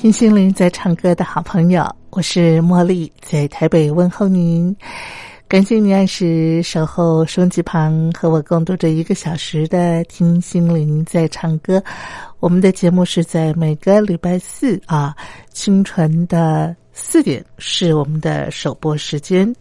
听心灵在唱歌的好朋友，我是茉莉，在台北问候您。感谢您按时守候收音机旁，和我共度这一个小时的听心灵在唱歌。我们的节目是在每个礼拜四啊清晨的四点是我们的首播时间。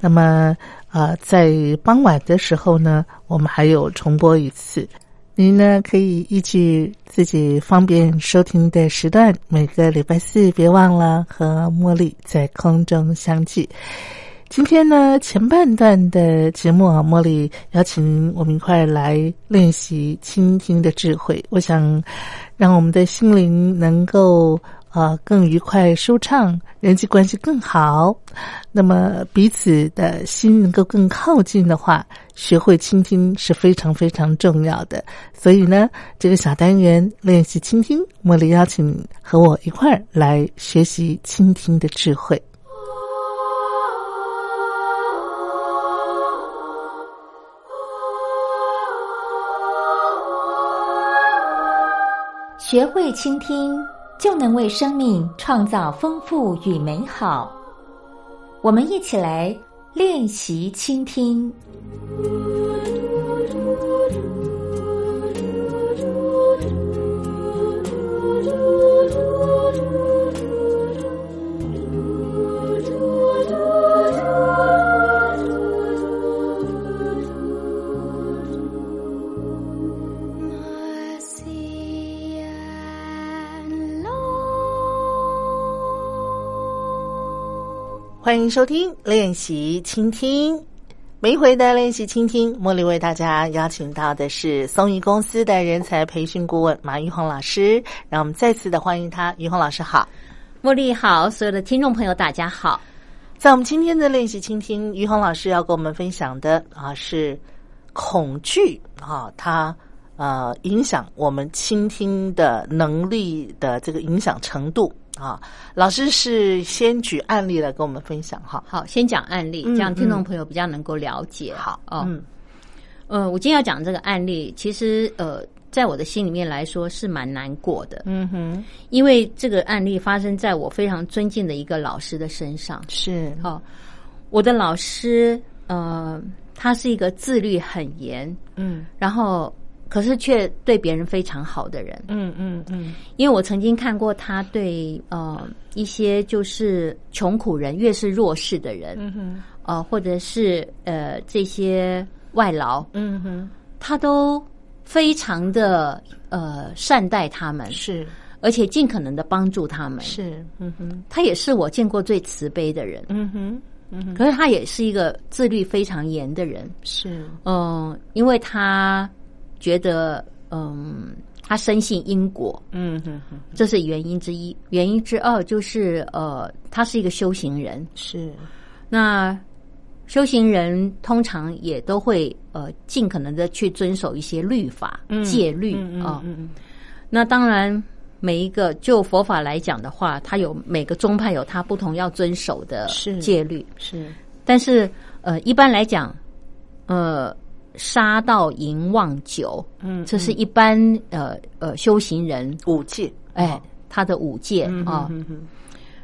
那么啊，在傍晚的时候呢，我们还有重播一次。您呢可以依据自己方便收听的时段，每个礼拜四别忘了和茉莉在空中相聚。今天呢前半段的节目啊，茉莉邀请我们一块来练习倾听的智慧。我想让我们的心灵能够啊更愉快舒畅，人际关系更好。那么彼此的心能够更靠近的话，学会倾听是非常非常重要的。所以呢，这个小单元练习倾听，茉莉邀请你和我一块儿来学习倾听的智慧。学会倾听，就能为生命创造丰富与美好。我们一起来练习倾听。欢迎收听练习倾听，每一回的练习倾听，茉莉为大家邀请到的是松怡公司的人才培训顾问马玉红老师，让我们再次的欢迎他。玉红老师好，茉莉好，所有的听众朋友大家好。在我们今天的练习倾听，于红老师要跟我们分享的啊是恐惧啊，它呃影响我们倾听的能力的这个影响程度。啊，老师是先举案例来跟我们分享哈。好，先讲案例，这样听众朋友比较能够了解。好，哦嗯，呃，我今天要讲这个案例，其实呃，在我的心里面来说是蛮难过的。嗯哼，因为这个案例发生在我非常尊敬的一个老师的身上。是，哦，我的老师，呃，他是一个自律很严，嗯，然后。可是却对别人非常好的人，嗯嗯嗯，因为我曾经看过他对呃一些就是穷苦人，越是弱势的人，嗯哼，呃或者是呃这些外劳，嗯哼，他都非常的呃善待他们，是，而且尽可能的帮助他们，是，嗯哼，他也是我见过最慈悲的人，嗯哼，嗯哼，可是他也是一个自律非常严的人，是，嗯，因为他。觉得，嗯，他深信因果，嗯哼哼，这是原因之一。原因之二就是，呃，他是一个修行人，是。那修行人通常也都会，呃，尽可能的去遵守一些律法、戒律啊。那当然，每一个就佛法来讲的话，它有每个宗派有他不同要遵守的戒律，是。但是，呃，一般来讲，呃。杀盗淫妄酒，嗯，这是一般呃呃修行人五戒，哎，他的五戒啊。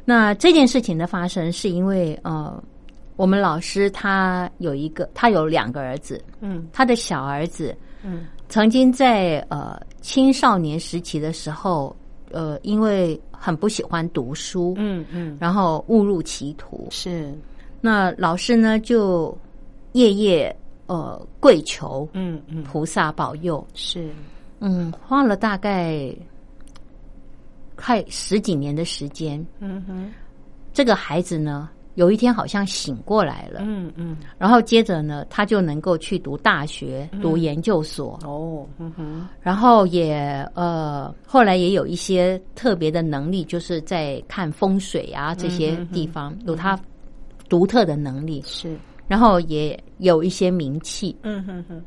那这件事情的发生，是因为呃，我们老师他有一个，他有两个儿子，嗯，他的小儿子，嗯，曾经在呃青少年时期的时候，呃，因为很不喜欢读书，嗯嗯，然后误入歧途。是，那老师呢，就夜夜呃跪求嗯嗯。菩萨保佑，是，嗯，花了大概快十几年的时间。嗯哼，这个孩子呢，有一天好像醒过来了，嗯嗯，然后接着呢，他就能够去读大学、读研究所，哦，嗯哼，然后也呃，后来也有一些特别的能力，就是在看风水啊这些地方有他独特的能力，是，然后也有一些名气。嗯哼哼，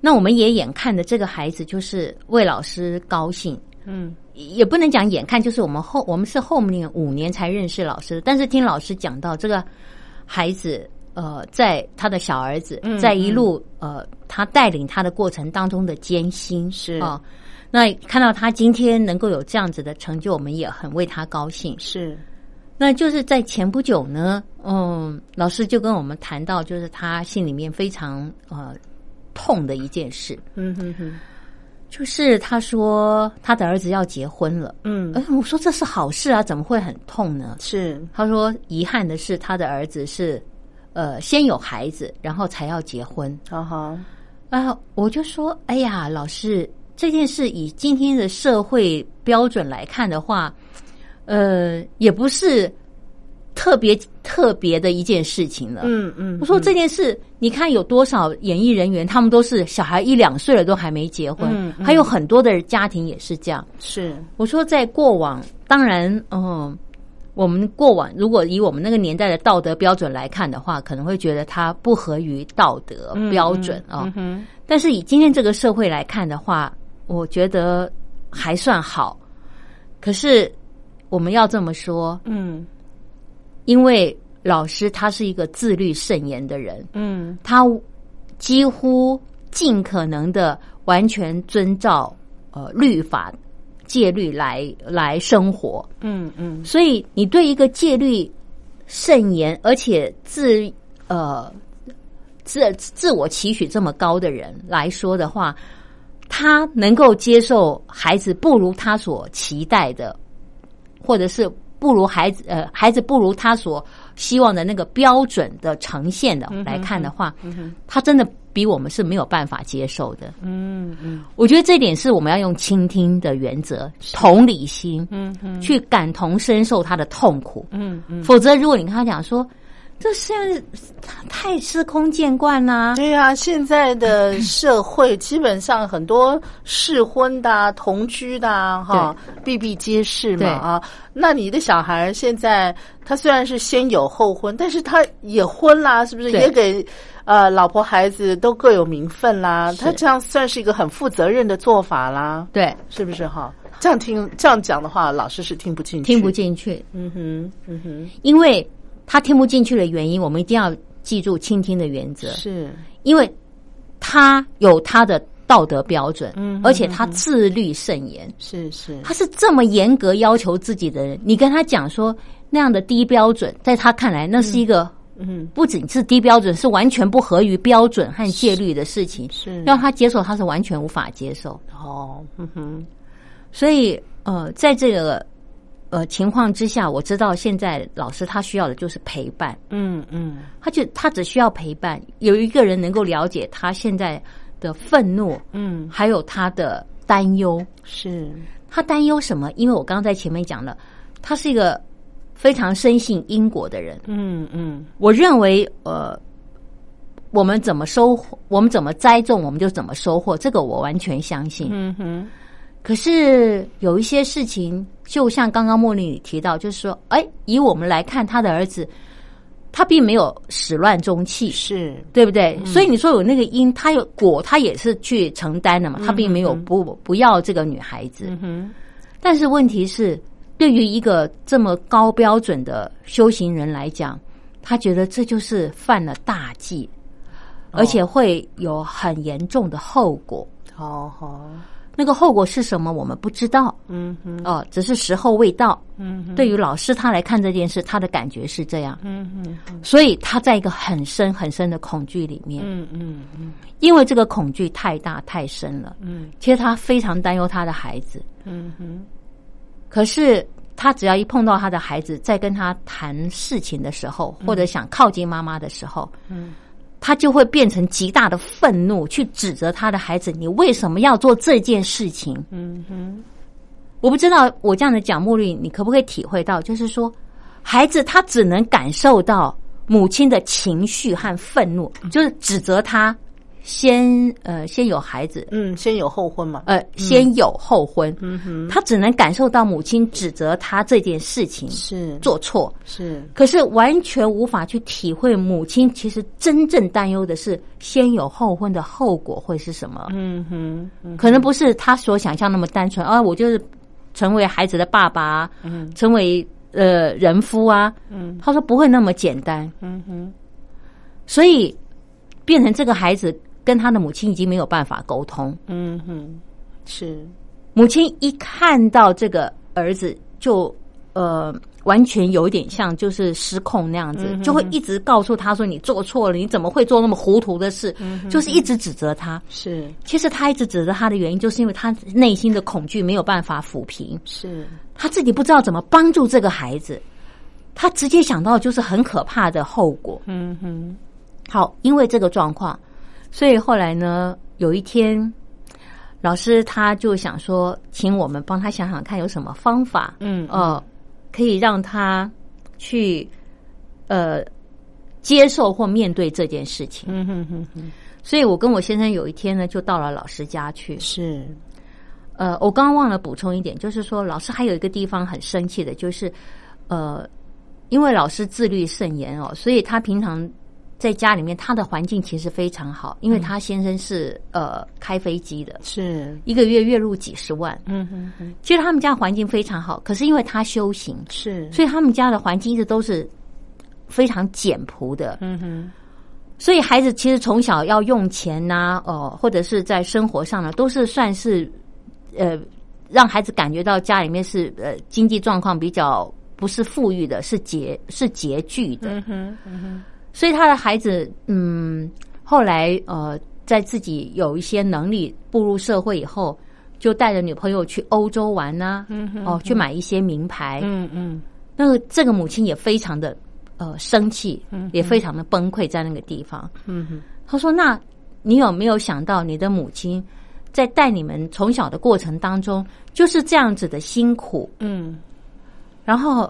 那我们也眼看着这个孩子就是为老师高兴，嗯。也不能讲眼看，就是我们后我们是后面五年才认识老师，但是听老师讲到这个孩子，呃，在他的小儿子嗯。在一路呃他带领他的过程当中的艰辛是。啊、那看到他今天能够有这样子的成就，我们也很为他高兴。是，那就是在前不久呢，嗯，老师就跟我们谈到，就是他心里面非常呃痛的一件事，嗯哼哼，就是他说他的儿子要结婚了。嗯哎，我说这是好事啊，怎么会很痛呢？是，他说遗憾的是他的儿子是，呃，先有孩子，然后才要结婚哈哈，啊。我就说，哎呀，老师，这件事以今天的社会标准来看的话，呃，也不是特别特别的一件事情了。嗯嗯，我说这件事，你看有多少演艺人员，他们都是小孩一两岁了都还没结婚，还有很多的家庭也是这样。是，我说在过往，当然，嗯，我们过往如果以我们那个年代的道德标准来看的话，可能会觉得它不合于道德标准啊、但是以今天这个社会来看的话，我觉得还算好。可是我们要这么说，嗯。因为老师他是一个自律慎言的人，嗯。他几乎尽可能的完全遵照呃律法戒律来来生活，嗯嗯。所以你对一个戒律慎言而且自呃自自我期许这么高的人来说的话，他能够接受孩子不如他所期待的，或者是不如孩子呃孩子不如他所希望的那个标准的呈现的来看的话，他真的比我们是没有办法接受的。嗯嗯。我觉得这点是我们要用倾听的原则、同理心，嗯嗯。去感同身受他的痛苦。嗯嗯，否则，如果你跟他讲说，这现在太司空见惯啦、对呀、现在的社会基本上很多适婚的、啊、同居的啊哈，比比皆是嘛啊。那你的小孩现在他虽然是先有后婚，但是他也婚啦，是不是也给呃老婆孩子都各有名分啦？他这样算是一个很负责任的做法啦，对，是不是哈？这样听这样讲的话，老师是听不进去，听不。进去，嗯哼，嗯哼，因为他听不进去的原因，我们一定要记住倾听的原则，是，因为他有他的道德标准，嗯而且他自律慎言，是是，他是这么严格要求自己的人，你跟他讲说那样的低标准，在他看来那是一个嗯，不仅是低标准，是完全不合于标准和戒律的事情，是。让他接受，他是完全无法接受。哦，嗯哼，所以，呃，在这个呃情况之下，我知道现在老师他需要的就是陪伴，嗯嗯他就他只需要陪伴，有一个人能够了解他现在的愤怒，嗯，还有他的担忧。是，他担忧什么？因为我刚刚在前面讲了，他是一个非常深信因果的人。嗯嗯我认为，呃，我们怎么收获，我们怎么栽种，我们就怎么收获，这个我完全相信。嗯哼，可是有一些事情，就像刚刚茉莉你提到，就是说，哎，以我们来看，他的儿子，他并没有始乱终弃，是，对不对？所以你说有那个因，他有果，他也是去承担的嘛，他并没有不不要这个女孩子。嗯，但是问题是，对于一个这么高标准的修行人来讲，他觉得这就是犯了大忌，而且会有很严重的后果。好好，那个后果是什么，我们不知道。嗯哼，哦，只是时候未到。嗯哼，对于老师他来看这件事，他的感觉是这样。嗯嗯，所以他在一个很深很深的恐惧里面。嗯嗯嗯因为这个恐惧太大太深了。嗯其实他非常担忧他的孩子。嗯哼，可是他只要一碰到他的孩子，在跟他谈事情的时候，或者想靠近妈妈的时候，嗯，他就会变成极大的愤怒，去指责他的孩子：“你为什么要做这件事情？”嗯哼，我不知道我这样的讲，茉莉，你可不可以体会到，就是说，孩子他只能感受到母亲的情绪和愤怒，就是指责他先呃先有孩子，嗯，先有后婚嘛。呃先有后婚，嗯哼，他只能感受到母亲指责他这件事情是。做错，是，可是完全无法去体会母亲其实真正担忧的是先有后婚的后果会是什么。嗯哼，嗯可能不是他所想象那么单纯啊，我就是成为孩子的爸爸，嗯。成为呃人夫啊。嗯。他说不会那么简单，嗯哼，所以变成这个孩子跟他的母亲已经没有办法沟通。嗯哼，是，母亲一看到这个儿子就呃。完全有一点像，就是失控那样子，就会一直告诉他说：“你做错了，你怎么会做那么糊涂的事？”嗯就是一直指责他。是其实他一直指责他的原因，就是因为他内心的恐惧没有办法抚平。是，他自己不知道怎么帮助这个孩子，他直接想到就是很可怕的后果。嗯哼，好，因为这个状况，所以后来呢，有一天，老师他就想说，请我们帮他想想看有什么方法，嗯呃，可以让他去呃接受或面对这件事情。嗯哼哼哼，所以我跟我先生有一天呢，就到了老师家去。是，呃，我刚刚忘了补充一点，就是说老师还有一个地方很生气的，就是呃，因为老师自律甚严哦，所以他平常在家里面他的环境其实非常好，因为他先生是呃开飞机的，是，一个月月入几十万，嗯哼哼，其实他们家环境非常好，可是因为他修行，是，所以他们家的环境一直都是非常简朴的，嗯哼，所以孩子其实从小要用钱呐、呃，或者是在生活上呢，都是算是呃，让孩子感觉到家里面是呃经济状况比较不是富裕的，是拮是拮据的。嗯哼，嗯哼，所以他的孩子，嗯，后来呃，在自己有一些能力步入社会以后，就带着女朋友去欧洲玩呐、嗯哼哦，去买一些名牌。嗯嗯，那个这个母亲也非常的呃生气嗯，也非常的崩溃在那个地方。嗯哼，他说：“那你有没有想到你的母亲在带你们从小的过程当中就是这样子的辛苦，嗯。然后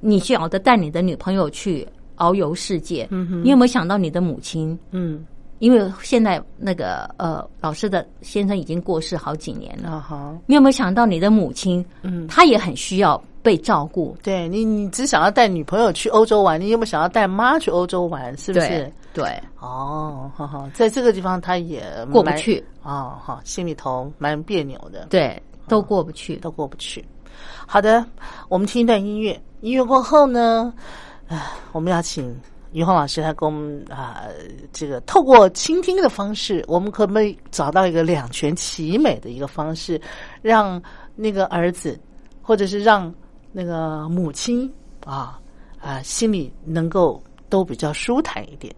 你晓得带你的女朋友去遨游世界，嗯哼你有没有想到你的母亲？嗯，因为现在那个呃老师的先生已经过世好几年了，啊好，你有没有想到你的母亲？嗯，她也很需要被照顾，对你，你只想要带女朋友去欧洲玩，你有没有想要带妈去欧洲玩？是不是？对，哦，好好，在这个地方他也过不去，哦，好，心里头蛮别扭的，对，都过不去。都过不去。好的，我们听一段音乐，音乐过后呢，啊，我们要请于红老师来跟我们啊、这个透过倾听的方式，我们可不可以找到一个两全其美的一个方式，让那个儿子，或者是让那个母亲啊啊心里能够都比较舒坦一点。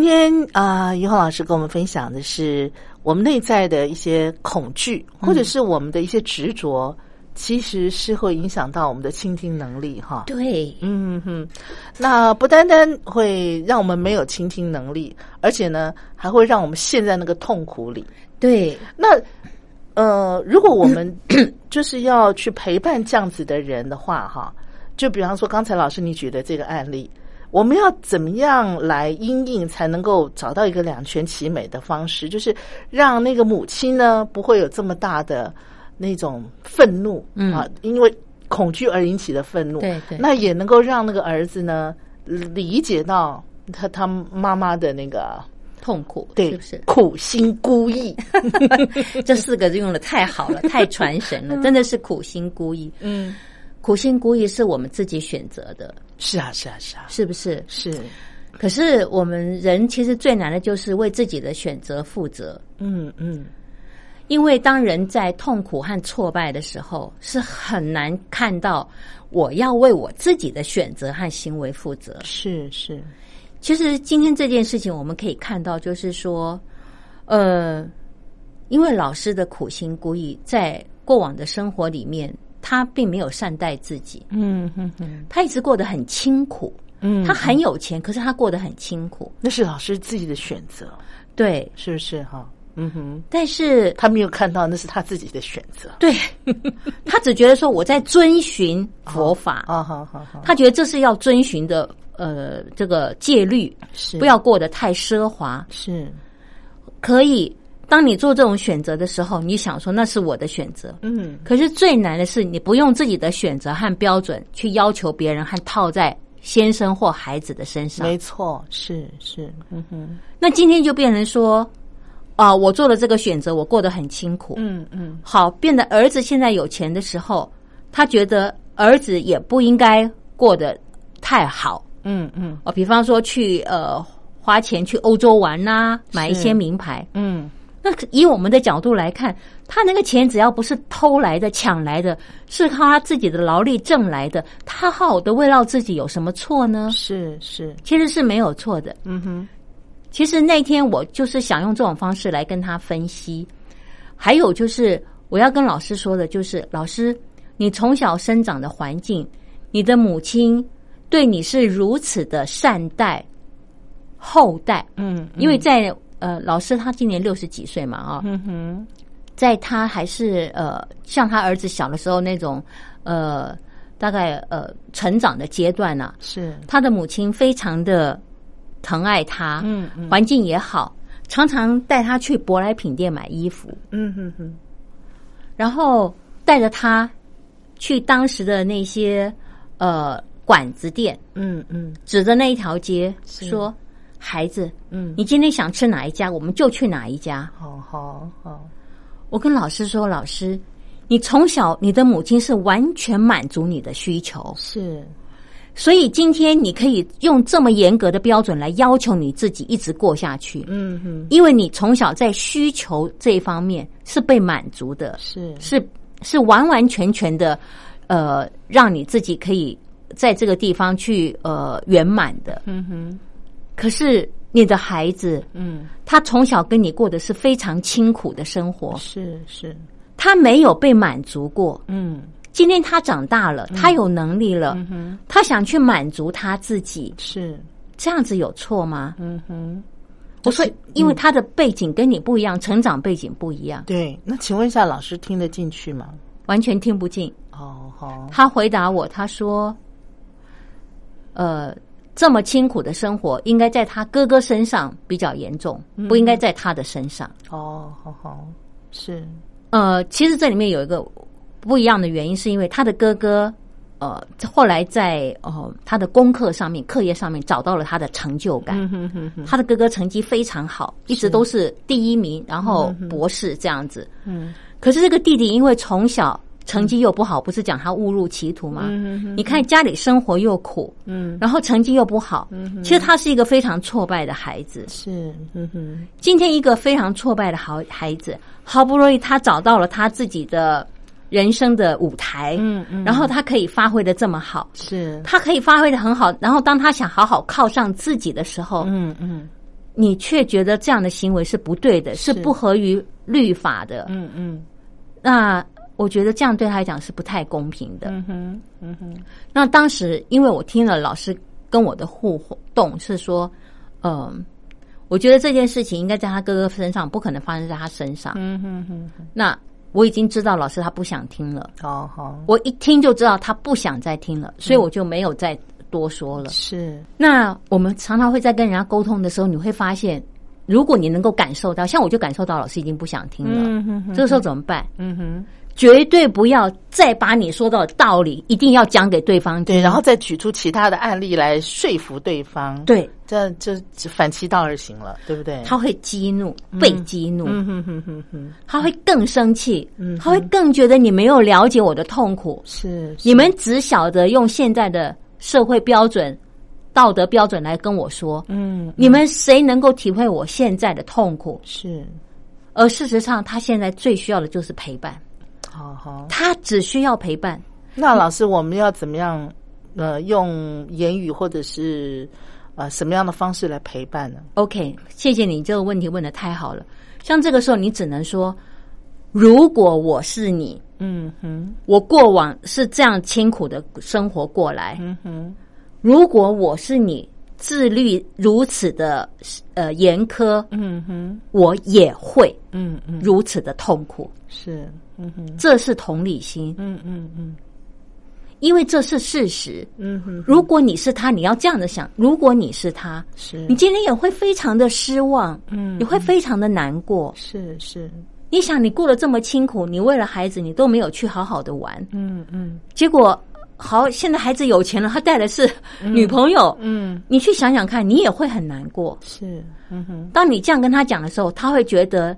今天啊，于红老师跟我们分享的是我们内在的一些恐惧，或者是我们的一些执着，其实是会影响到我们的倾听能力，哈。对，嗯哼，那不单单会让我们没有倾听能力，而且呢，还会让我们陷在那个痛苦里。对，那呃，如果我们 就是要去陪伴这样子的人的话，哈，就比方说刚才老师你举的这个案例。我们要怎么样来应应才能够找到一个两全其美的方式？就是让那个母亲呢不会有这么大的那种愤怒啊，因为恐惧而引起的愤怒。对对，那也能够让那个儿子呢理解到他他妈妈的那个痛苦，对，是不是苦心孤诣？这四个字用的太好了，太传神了，真的是苦心孤诣。嗯，苦心孤诣是我们自己选择的。是啊，是啊，是啊，是不是？是。可是我们人其实最难的就是为自己的选择负责。嗯嗯。因为当人在痛苦和挫败的时候，是很难看到我要为我自己的选择和行为负责。是是。其实今天这件事情，我们可以看到，就是说，呃，因为老师的苦心孤诣，在过往的生活里面。他并没有善待自己，嗯哼哼，他一直过得很清苦，嗯，他很有钱，可是他过得很清苦，那是老师自己的选择，对，是不是哈？嗯哼，但是他没有看到那是他自己的选择，对，他只觉得说我在遵循佛法，啊，好好好，他觉得这是要遵循的，呃，这个戒律是。不要过得太奢华，是。可以。当你做这种选择的时候，你想说那是我的选择，嗯，可是最难的是你不用自己的选择和标准去要求别人和套在先生或孩子的身上。没错，是是，嗯哼。那今天就变成说，啊，我做了这个选择，我过得很辛苦，嗯嗯。好，变得儿子现在有钱的时候，他觉得儿子也不应该过得太好，嗯嗯。哦，比方说去呃花钱去欧洲玩呐，买一些名牌，嗯。那以我们的角度来看，他那个钱只要不是偷来的、抢来的，是靠他自己的劳力挣来的，他好的慰劳自己有什么错呢？是是，其实是没有错的。嗯哼，其实那天我就是想用这种方式来跟他分析。还有就是我要跟老师说的，就是老师，你从小生长的环境，你的母亲对你是如此的善待、厚待，嗯，因为在。呃，老师他今年六十几岁嘛，啊，嗯哼，在他还是呃像他儿子小的时候那种呃大概呃成长的阶段呢，是。他的母亲非常的疼爱他，嗯嗯，环境也好，常常带他去舶来品店买衣服，嗯哼哼，然后带着他去当时的那些呃馆子店，嗯嗯，指着那一条街说。孩子，嗯，你今天想吃哪一家，我们就去哪一家。好好好，我跟老师说，老师，你从小你的母亲是完全满足你的需求，是，所以今天你可以用这么严格的标准来要求你自己一直过下去。嗯哼，因为你从小在需求这一方面是被满足的，是是是完完全全的，呃，让你自己可以在这个地方去呃圆满的。嗯哼。可是你的孩子，嗯，他从小跟你过的是非常清苦的生活，是是，他没有被满足过，嗯，今天他长大了，他有能力了，嗯哼，他想去满足他自己，是这样子有错吗？嗯哼，我说，因为他的背景跟你不一样，成长背景不一样，对。那请问一下，老师听得进去吗？完全听不进。哦，好。他回答我，他说，呃。这么清苦的生活，应该在他哥哥身上比较严重，不应该在他的身上。哦，好好是。呃，其实这里面有一个不一样的原因，是因为他的哥哥，呃，后来在呃他的功课上面、课业上面找到了他的成就感。嗯哼哼他的哥哥成绩非常好，一直都是第一名，然后博士这样子。嗯。可是这个弟弟因为从小。成绩又不好，不是讲他误入歧途吗？你看家里生活又苦，嗯，然后成绩又不好，嗯，其实他是一个非常挫败的孩子。是，嗯哼，今天一个非常挫败的好孩子，好不容易他找到了他自己的人生的舞台，嗯嗯，然后他可以发挥的这么好，是，他可以发挥的很好。然后当他想好好靠上自己的时候，嗯嗯，你却觉得这样的行为是不对的，是不合于律法的。嗯嗯，那我觉得这样对他来讲是不太公平的。嗯哼，嗯哼，那当时因为我听了老师跟我的互动，是说，嗯、我觉得这件事情应该在他哥哥身上，不可能发生在他身上。嗯哼哼，那我已经知道老师他不想听了，好好，我一听就知道他不想再听了，所以我就没有再多说了。是，那我们常常会在跟人家沟通的时候，你会发现，如果你能够感受到，像我就感受到老师已经不想听了，嗯哼哼这个时候怎么办？嗯哼，绝对不要再把你说到的道理一定要讲给对方听。对，然后再举出其他的案例来说服对方，，对，这这这反其道而行了，对不对？他会激怒，被激怒，嗯哼哼哼哼，他会更生气，嗯他会更觉得你没有了解我的痛苦，是，你们只晓得用现在的社会标准、道德标准来跟我说，嗯，你们谁能够体会我现在的痛苦？是，而事实上，他现在最需要的就是陪伴，好好。他只需要陪伴。那老师，我们要怎么样？呃，用言语或者是呃什么样的方式来陪伴呢？OK，谢谢你这个问题问的太好了。像这个时候，你只能说，如果我是你，嗯哼，我过往是这样清苦的生活过来，嗯哼，如果我是你，自律如此的呃严苛，嗯哼，我也会嗯嗯，如此的痛苦。是，嗯哼，这是同理心，嗯嗯嗯。因为这是事实。嗯哼，如果你是他，你要这样的想：如果你是他，是，你今天也会非常的失望，嗯你会非常的难过。是是，你想，你过得这么辛苦，你为了孩子，你都没有去好好的玩，嗯嗯。结果好，现在孩子有钱了，他带的是女朋友，嗯，你去想想看，你也会很难过。是，嗯哼，当你这样跟他讲的时候，他会觉得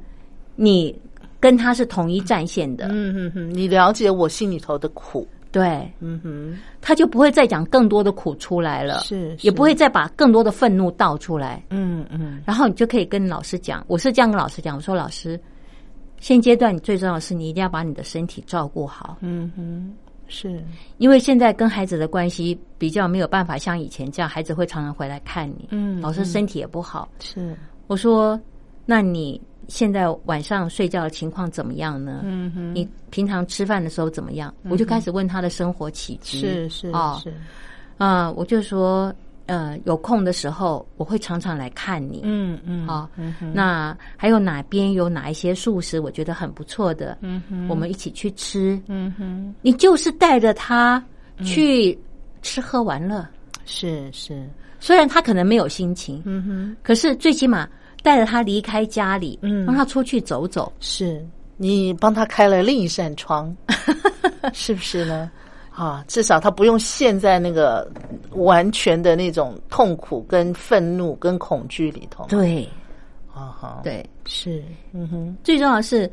你跟他是同一战线的，嗯哼哼，你了解我心里头的苦，对，嗯哼，他就不会再讲更多的苦出来了，是，也不会再把更多的愤怒倒出来。嗯嗯。然后你就可以跟老师讲，我是这样跟老师讲，我说老师，现阶段你最重要的是你一定要把你的身体照顾好，嗯哼，是，因为现在跟孩子的关系比较没有办法像以前这样，孩子会常常回来看你，嗯老师身体也不好。是，我说，那你现在晚上睡觉的情况怎么样呢？嗯哼，你平常吃饭的时候怎么样？我就开始问他的生活起居。是是哦是，啊、我就说，呃，有空的时候我会常常来看你。嗯嗯，好嗯，那还有哪边有哪一些素食，我觉得很不错的，嗯哼，我们一起去吃。嗯哼，你就是带着他去吃喝玩乐，是是，虽然他可能没有心情，嗯哼，可是最起码带着他离开家里，嗯让他出去走走。是你帮他开了另一扇窗，是不是呢？啊，至少他不用陷在那个完全的那种痛苦、跟愤怒、跟恐惧里头。对啊哈，，对，是，嗯哼，最重要的是，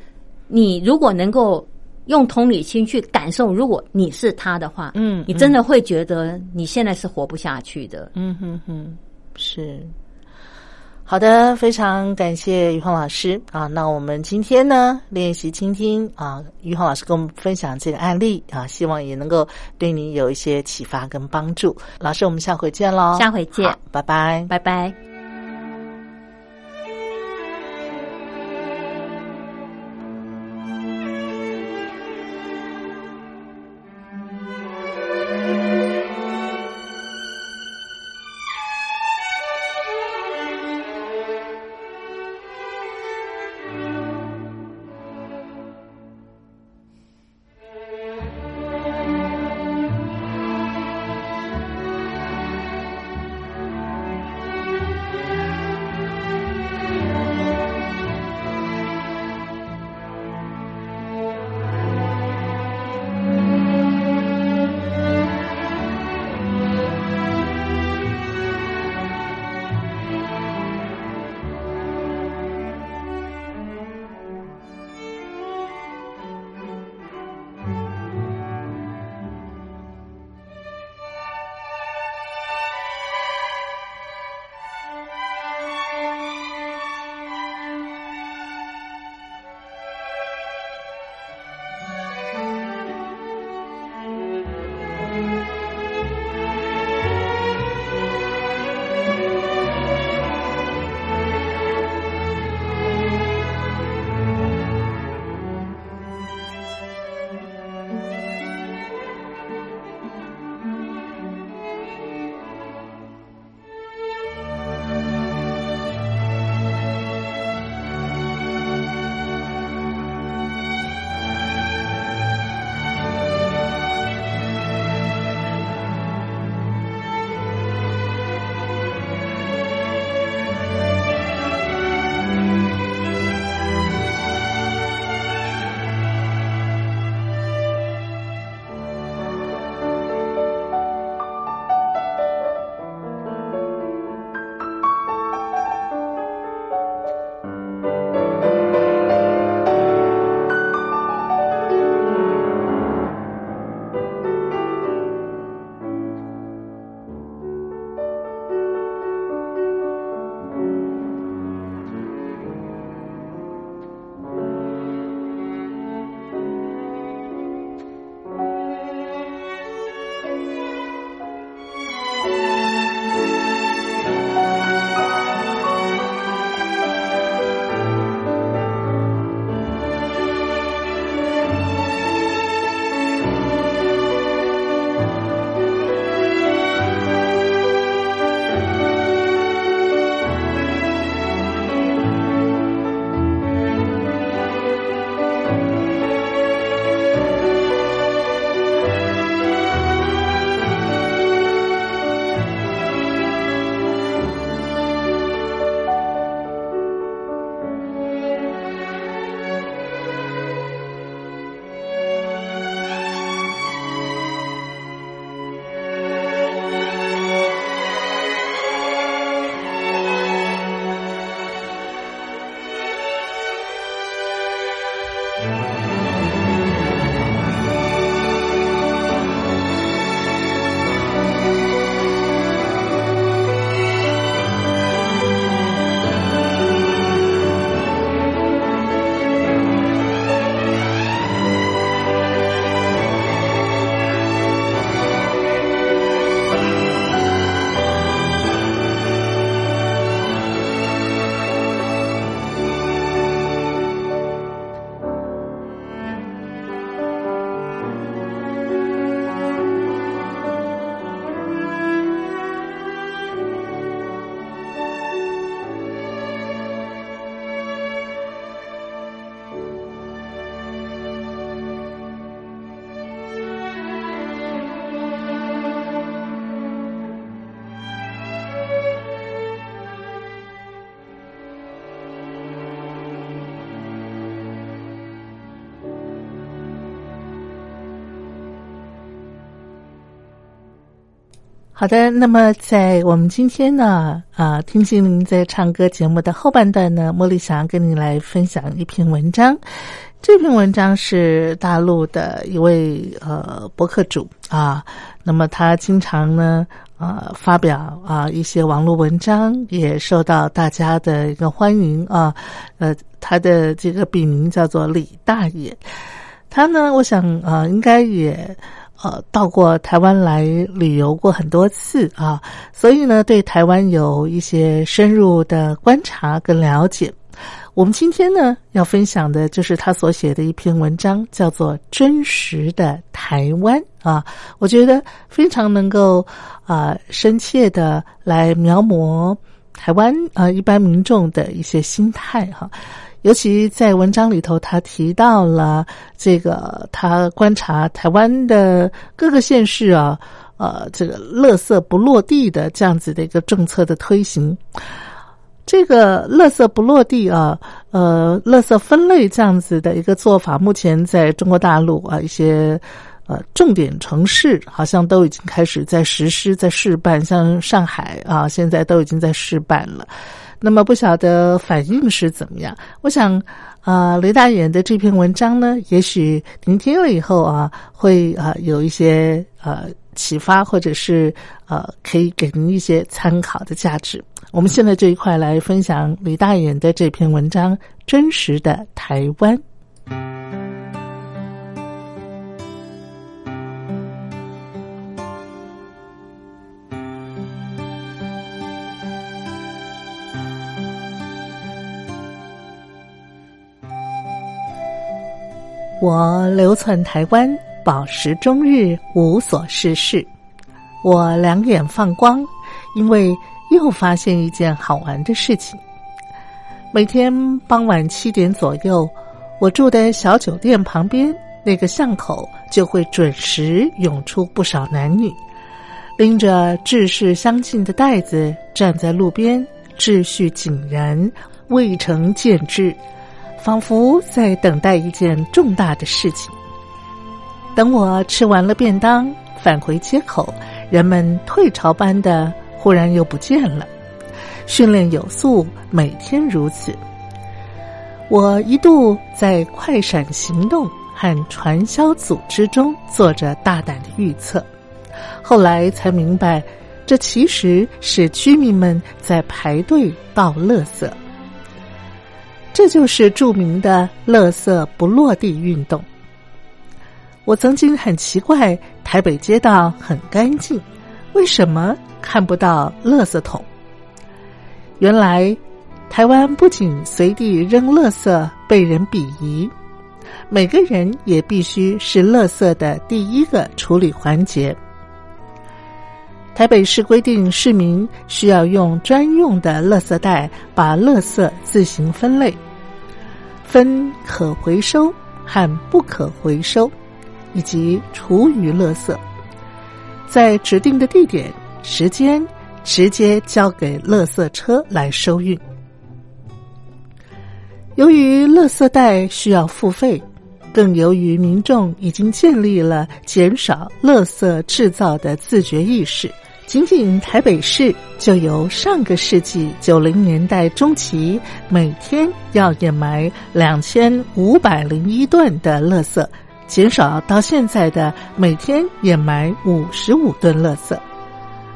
你如果能够用同理心去感受，如果你是他的话，嗯你真的会觉得你现在是活不下去的。嗯哼哼，是。好的，非常感谢于红老师啊。那我们今天呢练习倾听啊，于红老师跟我们分享这个案例啊，希望也能够对你有一些启发跟帮助。老师，我们下回见喽，下回见好拜拜。拜拜。好的，那么在我们今天呢，啊，听心灵在唱歌节目的后半段呢，茉莉想要跟您来分享一篇文章。这篇文章是大陆的一位呃博客主啊，那么他经常呢，啊，发表啊一些网络文章，也受到大家的一个欢迎啊。呃，他的这个笔名叫做李大爷，他呢，我想啊，应该也。呃，到过台湾来旅游过很多次啊，所以呢，对台湾有一些深入的观察跟了解。我们今天呢要分享的就是他所写的一篇文章，叫做《真实的台湾》啊，我觉得非常能够啊深切的来描摹台湾啊一般民众的一些心态哈。尤其在文章里头，他提到了这个，他观察台湾的各个县市啊，呃，这个“垃圾不落地”的这样子的一个政策的推行。这个“垃圾不落地”啊，呃，垃圾分类这样子的一个做法，目前在中国大陆啊一些呃重点城市，好像都已经开始在实施、在试办，像上海啊，现在都已经在试办了。那么不晓得反应是怎么样？我想，啊，雷大远的这篇文章呢，也许您听了以后啊，会啊有一些呃启发，或者是呃可以给您一些参考的价值。我们现在这一块来分享雷大远的这篇文章《真实的台湾》。我流窜台湾，饱食终日，无所事事。我两眼放光，因为又发现一件好玩的事情。每天傍晚七点左右，我住的小酒店旁边那个巷口就会准时涌出不少男女，拎着志士相近的袋子，站在路边，秩序井然，未成见制。仿佛在等待一件重大的事情。等我吃完了便当，返回街口，人们退潮般的忽然又不见了。训练有素，每天如此。我一度在快闪行动和传销组织中做着大胆的预测，后来才明白，这其实是居民们在排队倒垃圾。这就是著名的“垃圾不落地”运动。我曾经很奇怪，台北街道很干净，为什么看不到垃圾桶？原来，台湾不仅随地扔垃圾被人鄙夷，每个人也必须是垃圾的第一个处理环节。台北市规定，市民需要用专用的垃圾袋把垃圾自行分类。分可回收和不可回收，以及厨余垃圾，在指定的地点、时间直接交给垃圾车来收运。由于垃圾袋需要付费，更由于民众已经建立了减少垃圾制造的自觉意识，仅仅台北市就由上个世纪九零年代中期每天要掩埋两千五百零一吨的垃圾，减少到现在的每天掩埋五十五吨垃圾，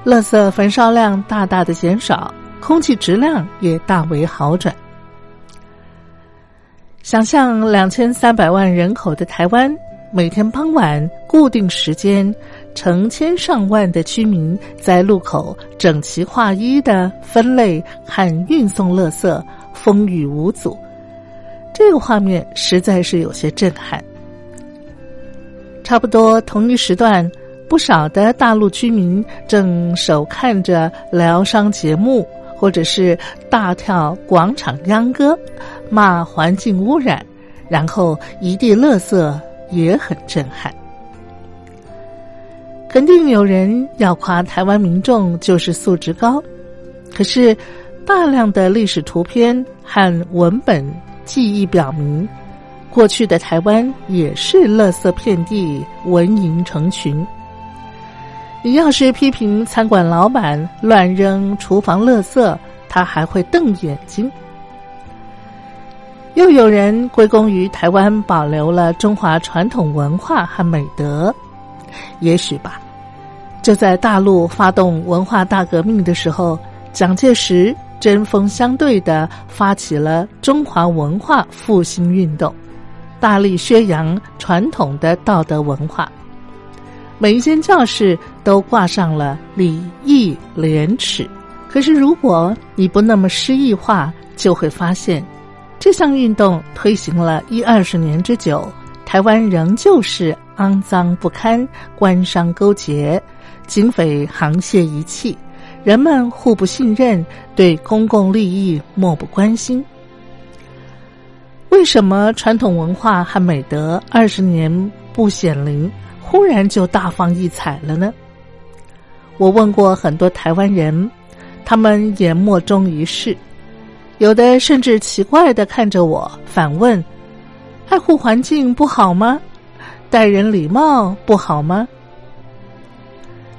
垃圾焚烧量大大的减少，空气质量也大为好转。想象两千三百万人口的台湾，每天傍晚固定时间。成千上万的居民在路口整齐划一的分类和运送垃圾，风雨无阻。这个画面实在是有些震撼。差不多同一时段，不少的大陆居民正手看着疗伤节目，或者是大跳广场秧歌，骂环境污染，然后一地垃圾，也很震撼。肯定有人要夸台湾民众就是素质高，可是大量的历史图片和文本记忆表明，过去的台湾也是垃圾遍地、蚊蝇成群。你要是批评餐馆老板乱扔厨房垃圾，他还会瞪眼睛。又有人归功于台湾保留了中华传统文化和美德。也许吧，就在大陆发动文化大革命的时候，蒋介石针锋相对的发起了中华文化复兴运动，大力宣扬传统的道德文化。每一间教室都挂上了礼义廉耻。可是，如果你不那么诗意化，就会发现，这项运动推行了一二十年之久，台湾仍旧是。肮脏不堪，官商勾结，警匪沆瀣一气，人们互不信任，对公共利益漠不关心。为什么传统文化和美德二十年不显灵，忽然就大放异彩了呢？我问过很多台湾人，他们也莫衷一是，有的甚至奇怪的看着我，反问：“爱护环境不好吗？”待人礼貌不好吗？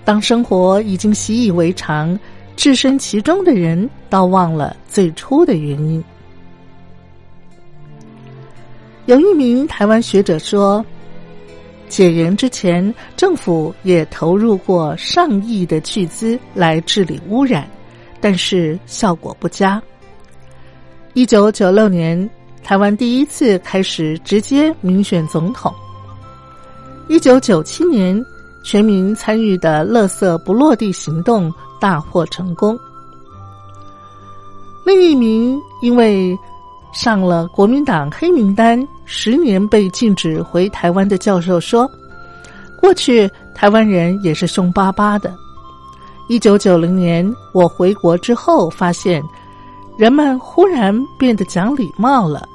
当生活已经习以为常，置身其中的人倒忘了最初的原因。有一名台湾学者说，解严之前，政府也投入过上亿的巨资来治理污染，但是效果不佳。一九九六年，台湾第一次开始直接民选总统。一九九七年，全民参与的“垃圾不落地”行动大获成功。另一名因为上了国民党黑名单，十年被禁止回台湾的教授说：“过去台湾人也是凶巴巴的。一九九零年我回国之后，发现人们忽然变得讲礼貌了，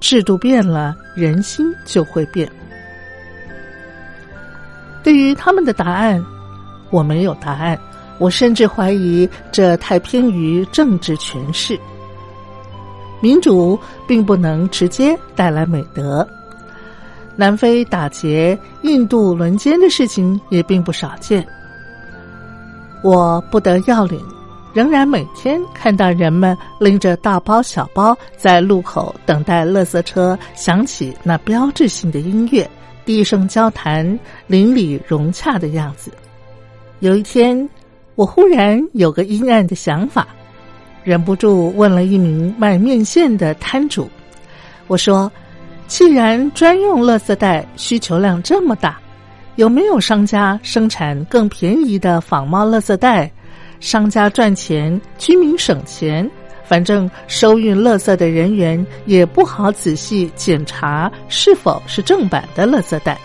制度变了，人心就会变。”对于他们的答案，我没有答案。我甚至怀疑这太偏于政治诠释。民主并不能直接带来美德。南非打劫、印度轮奸的事情也并不少见。我不得要领，仍然每天看到人们拎着大包小包在路口等待垃圾车响起那标志性的音乐。低声交谈，邻里融洽的样子。有一天，我忽然有个阴暗的想法，忍不住问了一名卖面线的摊主：“我说，既然专用垃圾袋需求量这么大，有没有商家生产更便宜的仿冒垃圾袋？商家赚钱，居民省钱。”反正收运垃圾的人员也不好仔细检查是否是正版的垃圾袋。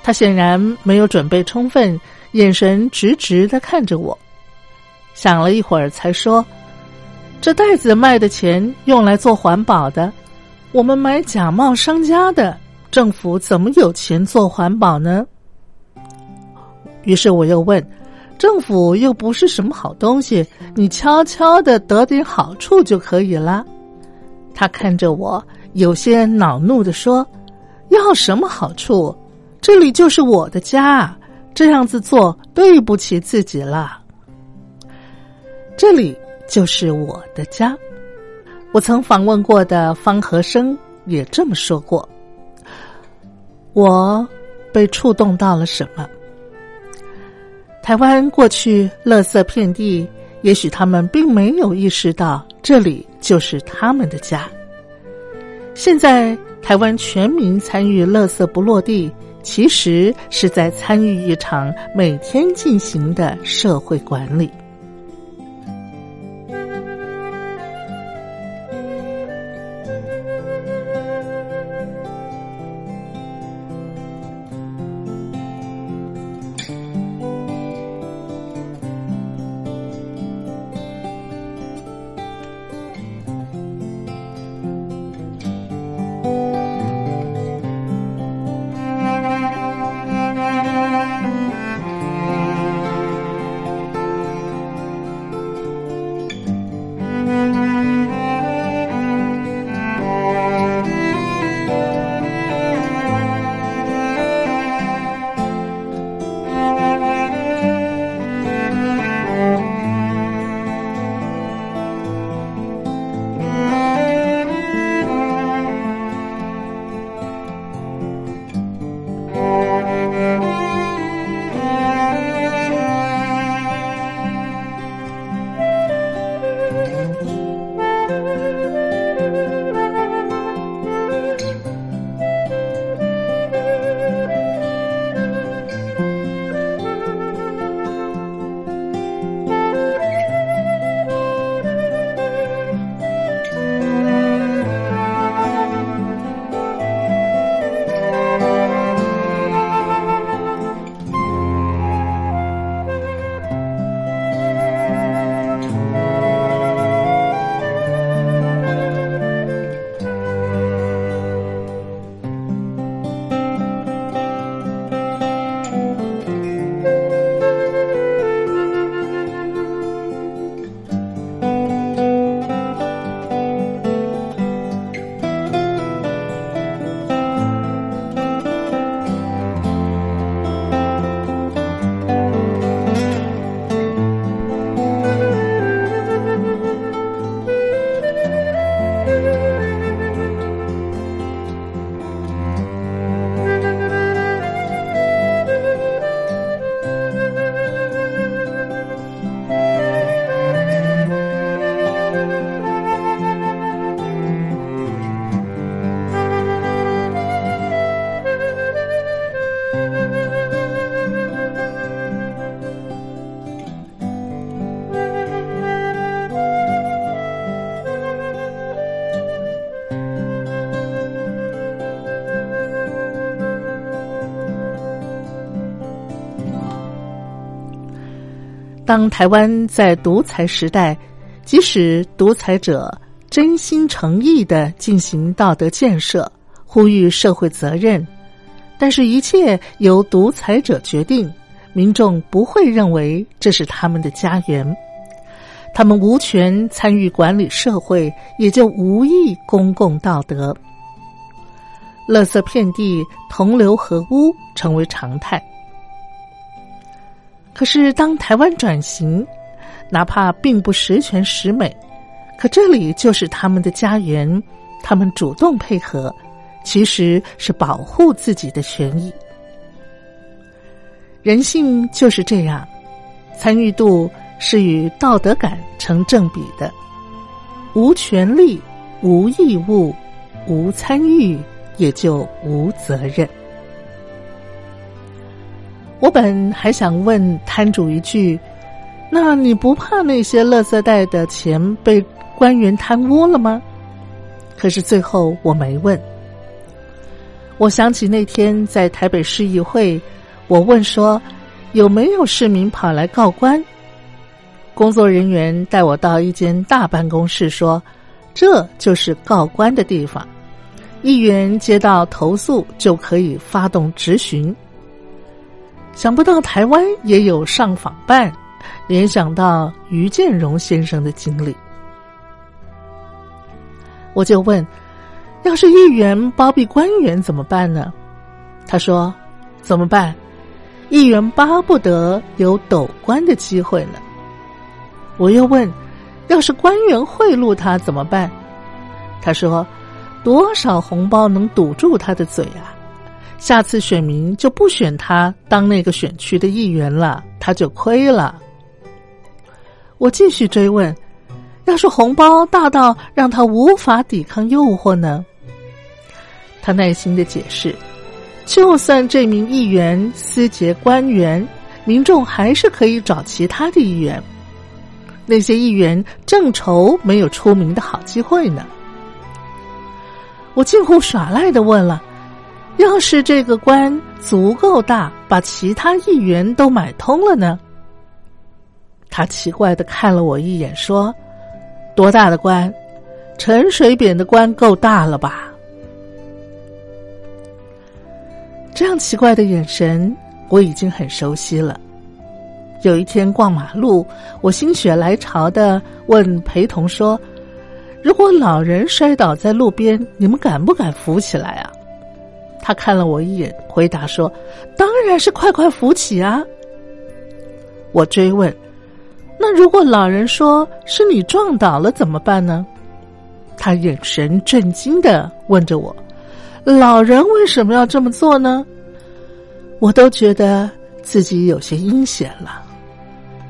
他显然没有准备充分，眼神直直的看着我，想了一会儿才说：“这袋子卖的钱用来做环保的，我们买假冒商家的，政府怎么有钱做环保呢？”于是我又问。政府又不是什么好东西，你悄悄的得点好处就可以了。他看着我，有些恼怒的说：“要什么好处？这里就是我的家，这样子做对不起自己了。这里就是我的家。我曾访问过的方和生也这么说过。我被触动到了什么？台湾过去垃圾遍地，也许他们并没有意识到这里就是他们的家。现在台湾全民参与垃圾不落地，其实是在参与一场每天进行的社会管理。当台湾在独裁时代，即使独裁者真心诚意的进行道德建设，呼吁社会责任，但是，一切由独裁者决定，民众不会认为这是他们的家园，他们无权参与管理社会，也就无益公共道德。垃圾遍地，同流合污，成为常态。可是，当台湾转型，哪怕并不十全十美，可这里就是他们的家园，他们主动配合，其实是保护自己的权益。人性就是这样，参与度是与道德感成正比的。无权利、无义务、无参与，也就无责任。我本还想问摊主一句：“那你不怕那些垃圾袋的钱被官员贪污了吗？”可是最后我没问。我想起那天在台北市议会，我问说：“有没有市民跑来告官？”工作人员带我到一间大办公室，说：“这就是告官的地方，议员接到投诉就可以发动质询。”想不到台湾也有上访办，联想到于建荣先生的经历，我就问：要是议员包庇官员怎么办呢？他说：怎么办？议员巴不得有斗官的机会呢。我又问，要是官员贿赂他怎么办？他说，多少红包能堵住他的嘴啊？下次选民就不选他当那个选区的议员了，他就亏了。我继续追问，要是红包大到让他无法抵抗诱惑呢？他耐心的解释。就算这名议员私结官员，民众还是可以找其他的议员。那些议员正愁没有出名的好机会呢。我近乎耍赖的问了：要是这个官足够大，把其他议员都买通了呢？他奇怪的看了我一眼，说：“多大的官？陈水扁的官够大了吧？”这样奇怪的眼神，我已经很熟悉了。有一天逛马路，我心血来潮的问陪同说：“如果老人摔倒在路边，你们敢不敢扶起来啊？”他看了我一眼，回答说：“当然是快快扶起啊！”我追问：“那如果老人说是你撞倒了怎么办呢？”他眼神震惊的问着我。老人为什么要这么做呢？我都觉得自己有些阴险了，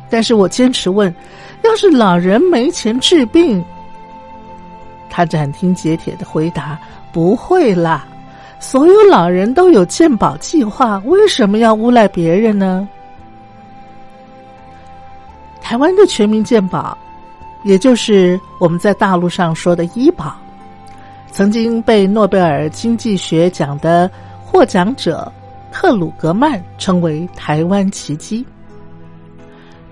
但是我坚持问：要是老人没钱治病，他斩钉截铁的回答：不会啦，所有老人都有健保计划，为什么要诬赖别人呢？台湾的全民健保，也就是我们在大陆上说的医保。曾经被诺贝尔经济学奖的获奖者克鲁格曼称为“台湾奇迹”。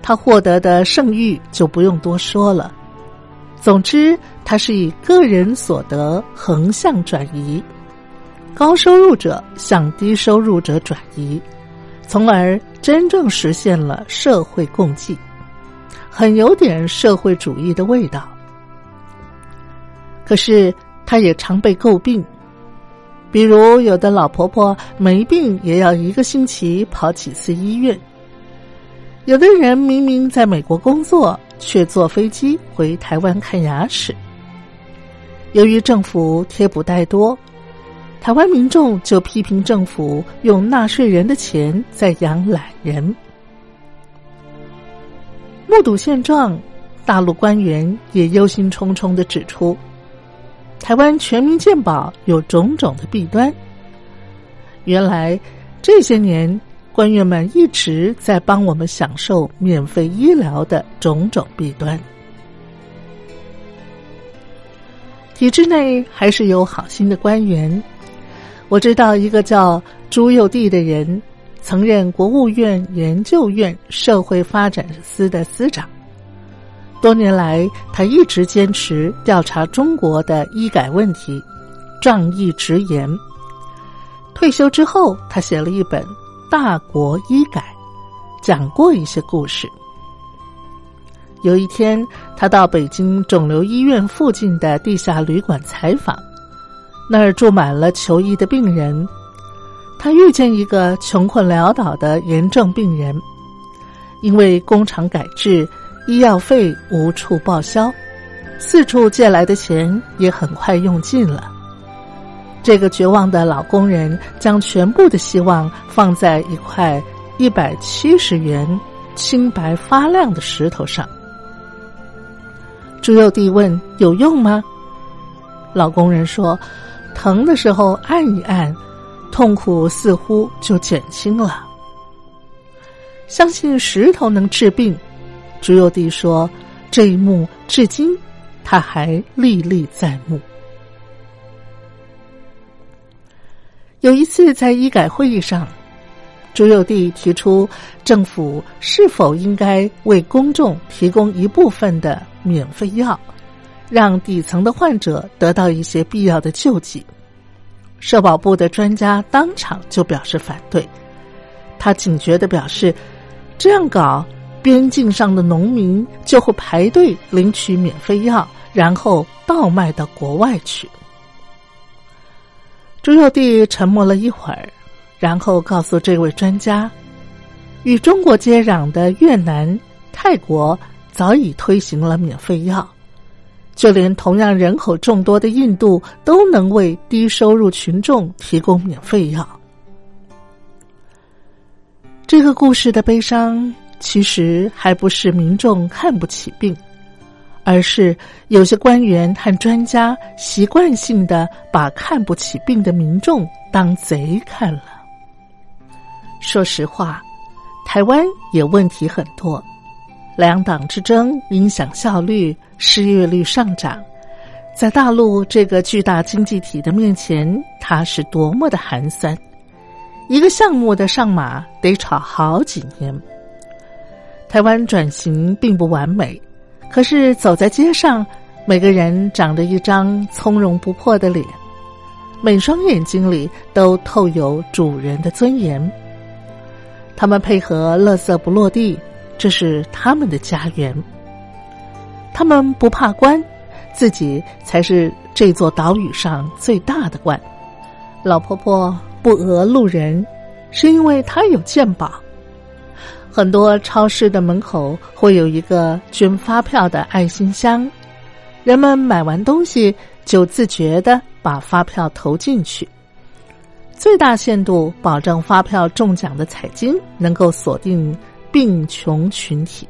他获得的盛誉就不用多说了。总之，他是以个人所得横向转移，高收入者向低收入者转移，从而真正实现了社会共济，很有点社会主义的味道。可是。他也常被诟病，比如有的老婆婆没病也要一个星期跑几次医院，有的人明明在美国工作，却坐飞机回台湾看牙齿。由于政府贴补太多，台湾民众就批评政府用纳税人的钱在养懒人。目睹现状，大陆官员也忧心忡忡的指出。台湾全民健保有种种的弊端。原来这些年官员们一直在帮我们享受免费医疗的种种弊端。体制内还是有好心的官员。我知道一个叫朱佑棣的人，曾任国务院研究院社会发展司的司长。多年来，他一直坚持调查中国的医改问题，仗义直言。退休之后，他写了一本《大国医改》，讲过一些故事。有一天，他到北京肿瘤医院附近的地下旅馆采访，那儿住满了求医的病人。他遇见一个穷困潦倒的炎症病人，因为工厂改制。医药费无处报销，四处借来的钱也很快用尽了。这个绝望的老工人将全部的希望放在一块一百七十元清白发亮的石头上。朱佑棣问：“有用吗？”老工人说：“疼的时候按一按，痛苦似乎就减轻了。”相信石头能治病。朱佑棣说：“这一幕至今他还历历在目。”有一次在医改会议上，朱佑棣提出政府是否应该为公众提供一部分的免费药，让底层的患者得到一些必要的救济。社保部的专家当场就表示反对，他警觉的表示：“这样搞。”边境上的农民就会排队领取免费药，然后倒卖到国外去。朱佑棣沉默了一会儿，然后告诉这位专家：“与中国接壤的越南、泰国早已推行了免费药，就连同样人口众多的印度都能为低收入群众提供免费药。这个故事的悲伤，其实还不是民众看不起病，而是有些官员和专家习惯性的把看不起病的民众当贼看了。说实话。台湾也问题很多，两党之争影响效率，失业率上涨，在大陆这个巨大经济体的面前，它是多么的寒酸。一个项目的上马得炒好几年。台湾转型并不完美，可是走在街上，每个人长着一张从容不迫的脸，每双眼睛里都透有主人的尊严。他们配合“垃圾不落地”，这是他们的家园。他们不怕官，自己才是这座岛屿上最大的官。老婆婆不讹路人，是因为她有鉴宝。很多超市的门口会有一个捐发票的爱心箱，人们买完东西就自觉的把发票投进去。最大限度保证发票中奖的彩金能够锁定病穷群体。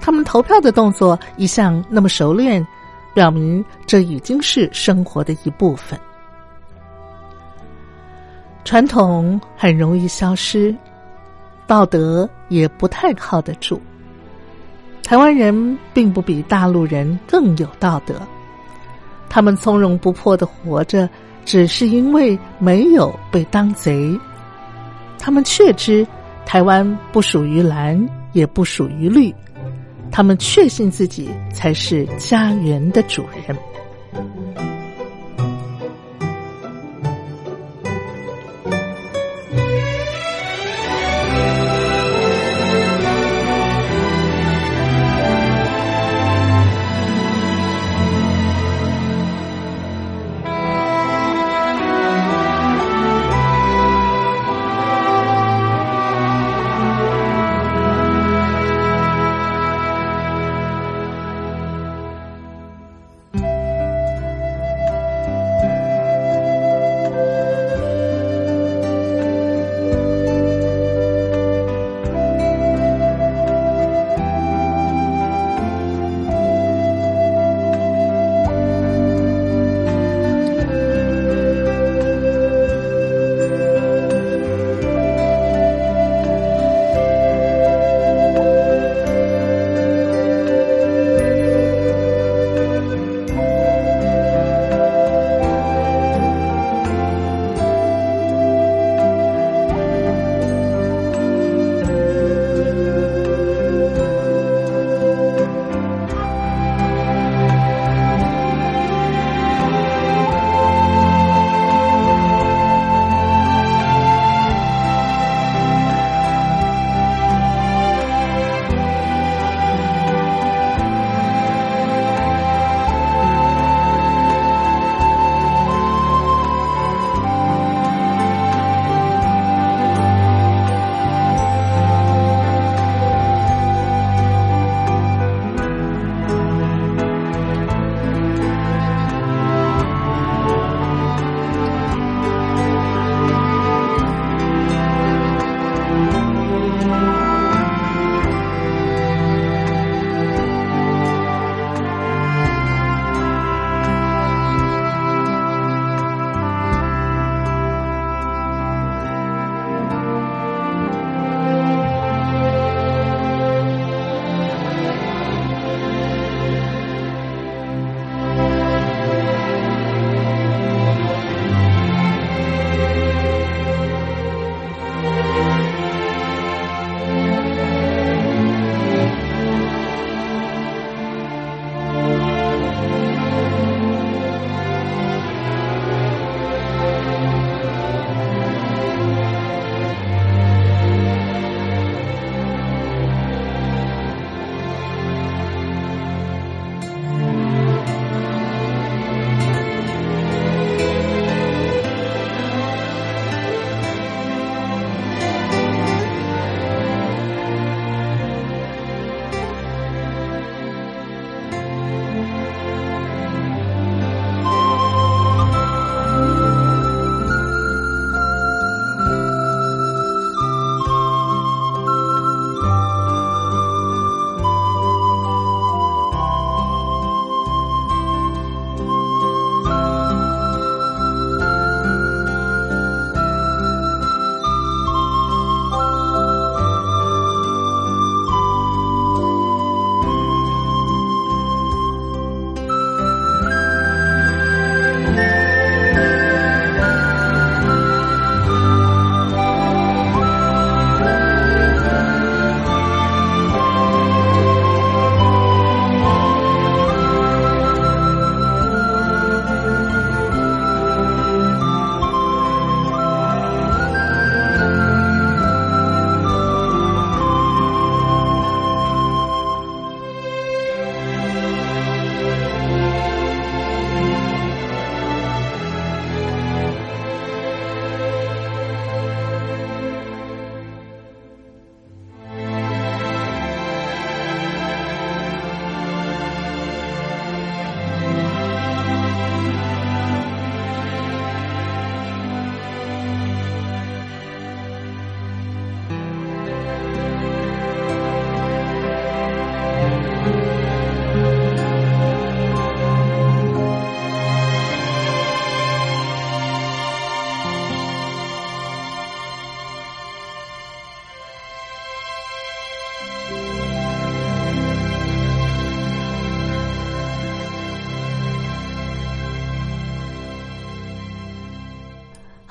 他们投票的动作一向那么熟练，表明这已经是生活的一部分。传统很容易消失，道德也不太靠得住。台湾人并不比大陆人更有道德，他们从容不迫的活着。只是因为没有被当贼，他们确知台湾不属于蓝，也不属于绿，他们确信自己才是家园的主人。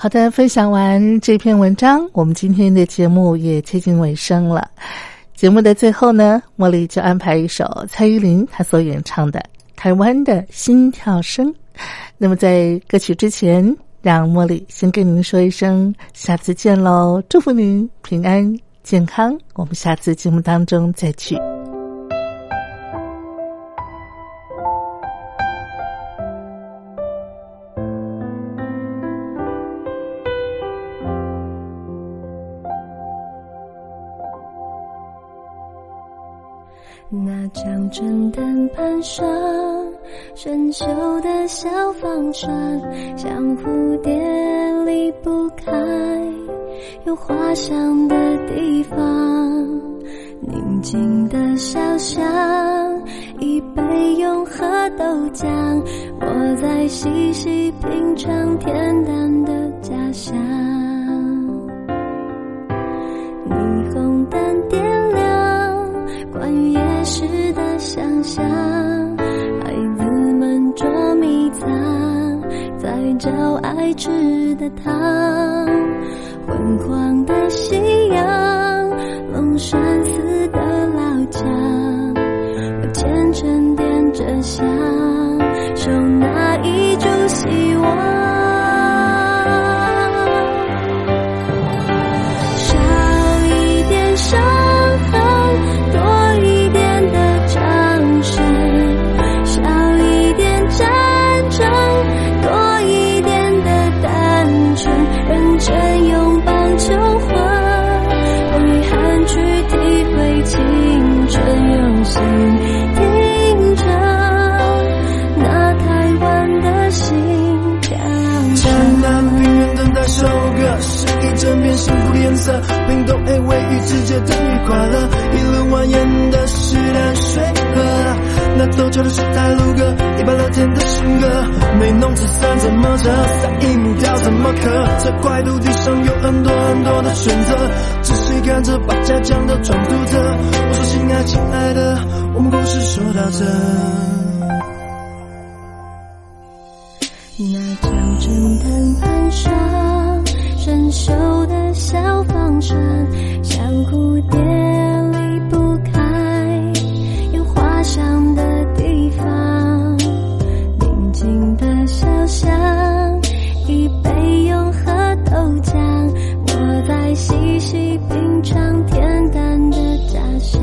好的，分享完这篇文章，我们今天的节目也接近尾声了。节目的最后呢，茉莉就安排一首蔡依林她所演唱的《台湾的心跳声》。那么在歌曲之前，让茉莉先跟您说一声下次见喽，祝福您平安健康。我们下次节目当中再聚。那江镇灯盘上生锈的小方船，像蝴蝶离不开有花香的地方。宁静的小巷，一杯永和豆浆，我在细细品尝恬淡的家乡。霓虹灯点亮，关于。时的想象，孩子们捉迷藏，在找爱吃的糖。昏黄的夕阳，龙山寺的老墙，我虔诚点着香，守那一株希望。首歌，是一整片幸福的颜色冰冻 A 位于直接等于快乐，一轮蜿蜒的是淡水河。那走俏的是台路歌，一把乐天的新歌。没弄纸伞怎么折？撒一木条怎么刻？这块土地上有很多很多的选择，仔细看着把家乡的闯读着。我说亲爱亲爱的，我们故事说到这。生锈的。小方船像蝴蝶离不开有花香的地方，宁静的小巷，一杯永和豆浆，我在细细品尝恬淡的家乡。